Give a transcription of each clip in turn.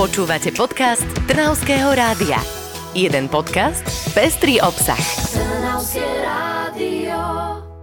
Počúvate podcast Trnavského rádia. Jeden podcast, pestrý obsah. Trnavské rádio.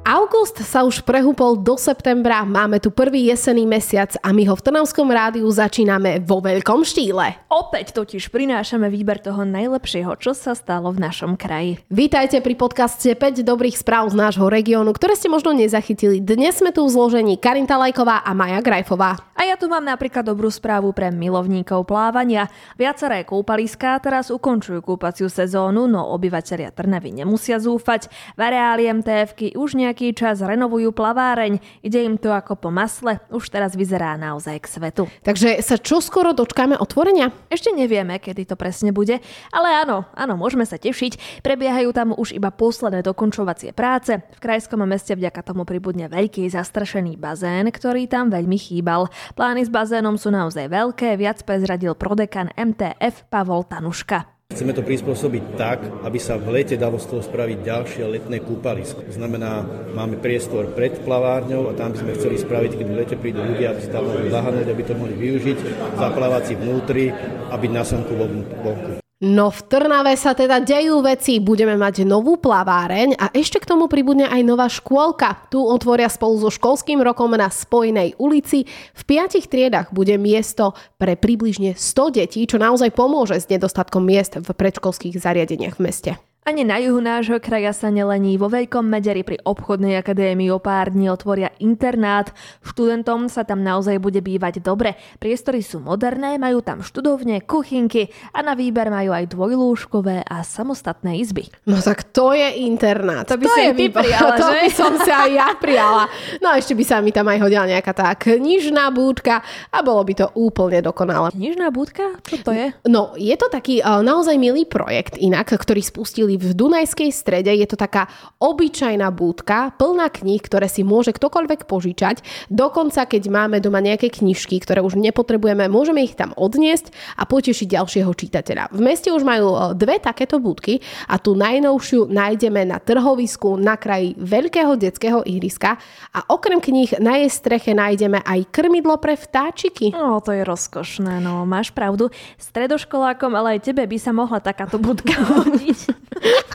August sa už prehúpol do septembra, máme tu prvý jesený mesiac a my ho v Trnavskom rádiu začíname vo veľkom štýle. Opäť totiž prinášame výber toho najlepšieho, čo sa stalo v našom kraji. Vítajte pri podcaste 5 dobrých správ z nášho regiónu, ktoré ste možno nezachytili. Dnes sme tu v zložení Karinta Lajková a Maja Grajfová. A ja tu mám napríklad dobrú správu pre milovníkov plávania. Viaceré kúpaliská teraz ukončujú kúpaciu sezónu, no obyvateľia Trnavy nemusia zúfať. V areáli MTFky už nejak nejaký čas renovujú plaváreň. Ide im to ako po masle. Už teraz vyzerá naozaj k svetu. Takže sa čo skoro dočkáme otvorenia? Ešte nevieme, kedy to presne bude, ale áno, áno, môžeme sa tešiť. Prebiehajú tam už iba posledné dokončovacie práce. V krajskom meste vďaka tomu pribudne veľký zastrašený bazén, ktorý tam veľmi chýbal. Plány s bazénom sú naozaj veľké, viac prezradil prodekan MTF Pavol Tanuška. Chceme to prispôsobiť tak, aby sa v lete dalo z toho spraviť ďalšie letné kúpalisko. Znamená, máme priestor pred plavárňou a tam by sme chceli spraviť, keď v lete prídu ľudia, aby si tam mohli lahanúť, aby to mohli využiť, zaplávať si vnútri a byť na slnku vonku. No v Trnave sa teda dejú veci, budeme mať novú plaváreň a ešte k tomu pribudne aj nová škôlka. Tu otvoria spolu so školským rokom na Spojenej ulici. V piatich triedach bude miesto pre približne 100 detí, čo naozaj pomôže s nedostatkom miest v predškolských zariadeniach v meste. Ani na juhu nášho kraja sa nelení. Vo Veľkom Mederi pri obchodnej akadémii o pár dní otvoria internát. Študentom sa tam naozaj bude bývať dobre. Priestory sú moderné, majú tam študovne, kuchynky a na výber majú aj dvojlúžkové a samostatné izby. No tak to je internát. To by to si ty prijala, To by som si aj ja prijala. No a ešte by sa mi tam aj hodila nejaká tá knižná búdka a bolo by to úplne dokonalé. Knižná búdka? Čo to je? No, je to taký uh, naozaj milý projekt inak, ktorý spustili v Dunajskej strede. Je to taká obyčajná búdka, plná kníh, ktoré si môže ktokoľvek požičať. Dokonca, keď máme doma nejaké knižky, ktoré už nepotrebujeme, môžeme ich tam odniesť a potešiť ďalšieho čitateľa. V meste už majú e, dve takéto búdky a tú najnovšiu nájdeme na trhovisku na kraji veľkého detského ihriska a okrem kníh na jej streche nájdeme aj krmidlo pre vtáčiky. No, to je rozkošné, no máš pravdu. Stredoškolákom, ale aj tebe by sa mohla takáto budka hodiť.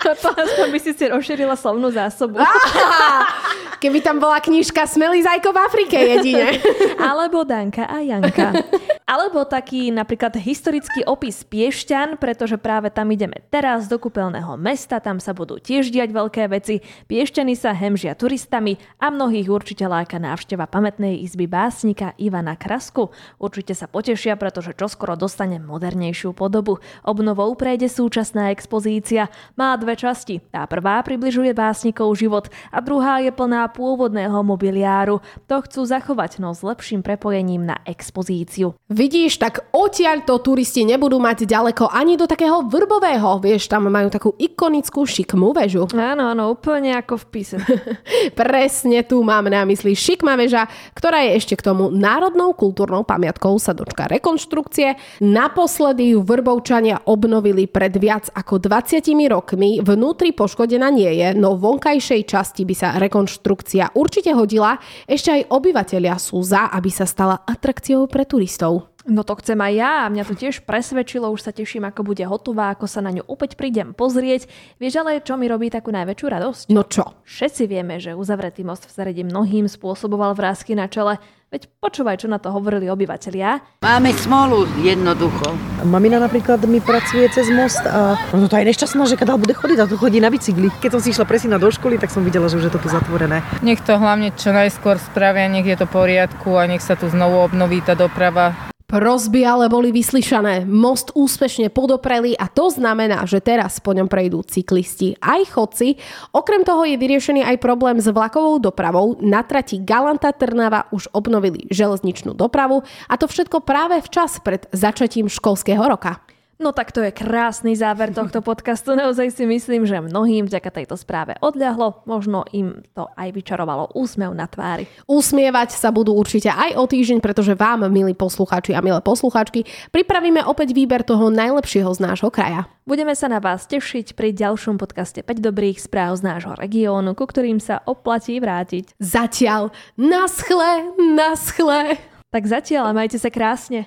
To aspoň by si si rozšírila slovnú zásobu. Keby tam bola knižka Smelý zajko v Afrike jedine. Alebo Danka a Janka. Alebo taký napríklad historický opis Piešťan, pretože práve tam ideme teraz do kúpeľného mesta, tam sa budú tiež diať veľké veci. Piešťany sa hemžia turistami a mnohých určite láka návšteva pamätnej izby básnika Ivana Krasku. Určite sa potešia, pretože čoskoro dostane modernejšiu podobu. Obnovou prejde súčasná expozícia. Má dve časti. Tá prvá približuje básnikov život a druhá je plná pôvodného mobiliáru. To chcú zachovať, no s lepším prepojením na expozíciu. Vidíš, tak odtiaľ to turisti nebudú mať ďaleko ani do takého vrbového. Vieš, tam majú takú ikonickú šikmú väžu. Áno, áno, úplne ako v pise. Presne tu mám na mysli šikma väža, ktorá je ešte k tomu národnou kultúrnou pamiatkou sa dočka rekonštrukcie. Naposledy ju vrbovčania obnovili pred viac ako 20 rokmi. Vnútri poškodená nie je, no vonkajšej časti by sa rekonštrukcia určite hodila. Ešte aj obyvateľia sú za, aby sa stala atrakciou pre turistov. No to chcem aj ja a mňa to tiež presvedčilo, už sa teším, ako bude hotová, ako sa na ňu opäť prídem pozrieť. Vieš ale, čo mi robí takú najväčšiu radosť? No čo? Všetci vieme, že uzavretý most v Seredi mnohým spôsoboval vrázky na čele, Veď počúvaj, čo na to hovorili obyvateľia. Máme smolu jednoducho. Mamina napríklad mi pracuje cez most a no to aj nešťastná, že keď bude chodiť a tu chodí na bicykli. Keď som si išla presínať do školy, tak som videla, že už je to tu zatvorené. Nech to hlavne čo najskôr spravia, nech je to poriadku a nech sa tu znovu obnoví tá doprava. Prosby ale boli vyslyšané, most úspešne podopreli a to znamená, že teraz po ňom prejdú cyklisti aj chodci. Okrem toho je vyriešený aj problém s vlakovou dopravou. Na trati Galanta Trnava už obnovili železničnú dopravu a to všetko práve včas pred začatím školského roka. No tak to je krásny záver tohto podcastu. Naozaj si myslím, že mnohým vďaka tejto správe odľahlo. Možno im to aj vyčarovalo úsmev na tvári. Usmievať sa budú určite aj o týždeň, pretože vám, milí poslucháči a milé poslucháčky, pripravíme opäť výber toho najlepšieho z nášho kraja. Budeme sa na vás tešiť pri ďalšom podcaste 5 dobrých správ z nášho regiónu, ku ktorým sa oplatí vrátiť. Zatiaľ, naschle, naschle. Tak zatiaľ a majte sa krásne.